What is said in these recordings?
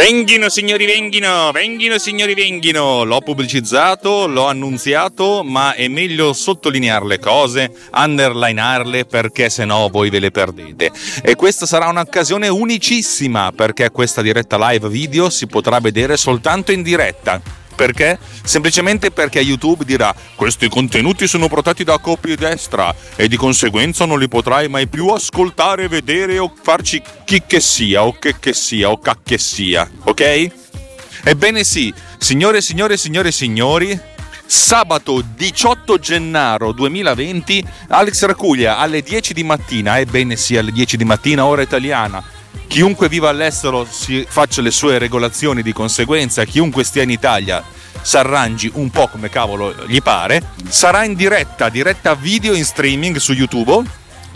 Venghino signori venghino, venghino signori venghino, l'ho pubblicizzato, l'ho annunziato, ma è meglio sottolineare le cose, underlinearle perché se no voi ve le perdete. E questa sarà un'occasione unicissima perché questa diretta live video si potrà vedere soltanto in diretta. Perché? Semplicemente perché YouTube dirà questi contenuti sono protetti da copie destra e di conseguenza non li potrai mai più ascoltare, vedere o farci chi che sia o che che sia o cacche sia, ok? Ebbene sì, signore, signore, signore, signori, sabato 18 gennaio 2020 Alex Racuglia alle 10 di mattina, ebbene sì alle 10 di mattina ora italiana chiunque viva all'estero si faccia le sue regolazioni di conseguenza, chiunque stia in Italia si arrangi un po' come cavolo gli pare, sarà in diretta, diretta video in streaming su YouTube.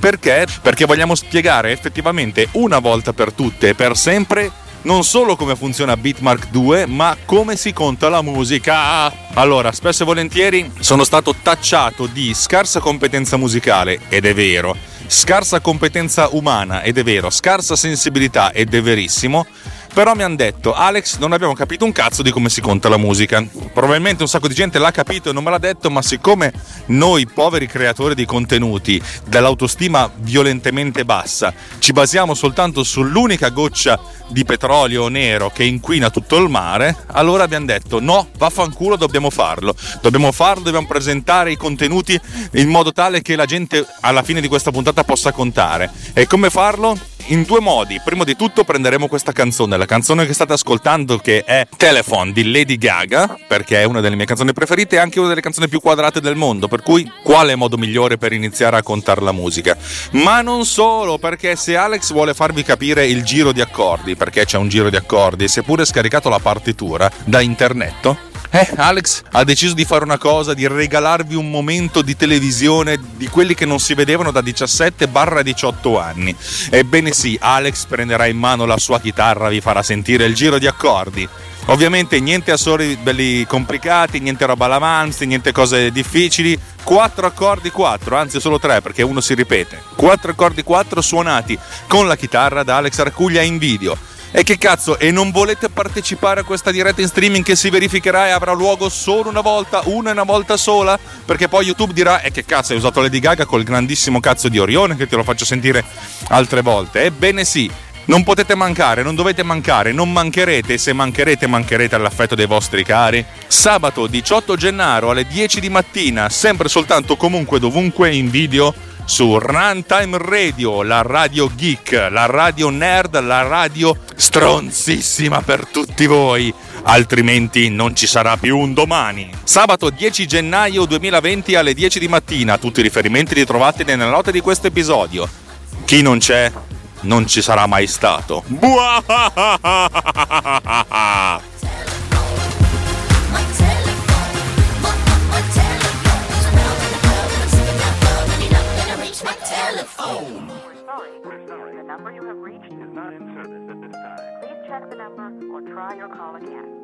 Perché? Perché vogliamo spiegare effettivamente una volta per tutte e per sempre non solo come funziona Bitmark 2, ma come si conta la musica. Allora, spesso e volentieri sono stato tacciato di scarsa competenza musicale, ed è vero, scarsa competenza umana, ed è vero, scarsa sensibilità, ed è verissimo, però mi hanno detto, Alex, non abbiamo capito un cazzo di come si conta la musica. Probabilmente un sacco di gente l'ha capito e non me l'ha detto, ma siccome noi poveri creatori di contenuti, dall'autostima violentemente bassa, ci basiamo soltanto sull'unica goccia di petrolio nero che inquina tutto il mare, allora abbiamo detto no, vaffanculo, dobbiamo farlo. Dobbiamo farlo, dobbiamo presentare i contenuti in modo tale che la gente alla fine di questa puntata possa contare. E come farlo? In due modi. Prima di tutto prenderemo questa canzone, la canzone che state ascoltando che è Telephone di Lady Gaga, perché è una delle mie canzoni preferite e anche una delle canzoni più quadrate del mondo, per cui quale modo migliore per iniziare a contare la musica? Ma non solo, perché se Alex vuole farvi capire il giro di accordi, perché c'è un giro di accordi, si è pure scaricato la partitura da internet, eh, Alex ha deciso di fare una cosa, di regalarvi un momento di televisione di quelli che non si vedevano da 17-18 anni. Ebbene sì, Alex prenderà in mano la sua chitarra, vi farà sentire il giro di accordi. Ovviamente niente assoli belli complicati, niente roba all'avanzi, niente cose difficili. Quattro accordi, quattro, anzi solo tre perché uno si ripete. Quattro accordi, quattro suonati con la chitarra da Alex Arcuglia in video. E che cazzo, e non volete partecipare a questa diretta in streaming che si verificherà e avrà luogo solo una volta, una e una volta sola? Perché poi YouTube dirà, e che cazzo, hai usato Lady Gaga col grandissimo cazzo di Orione che te lo faccio sentire altre volte. Ebbene sì, non potete mancare, non dovete mancare, non mancherete, se mancherete mancherete all'affetto dei vostri cari. Sabato 18 gennaio alle 10 di mattina, sempre soltanto comunque dovunque in video su Runtime Radio, la radio geek, la radio nerd, la radio stronzissima per tutti voi. Altrimenti non ci sarà più un domani. Sabato 10 gennaio 2020 alle 10 di mattina. Tutti i riferimenti li trovate nella nota di questo episodio. Chi non c'è, non ci sarà mai stato. Buah! number you have reached is not in service at this time. Please check the number or try your call again.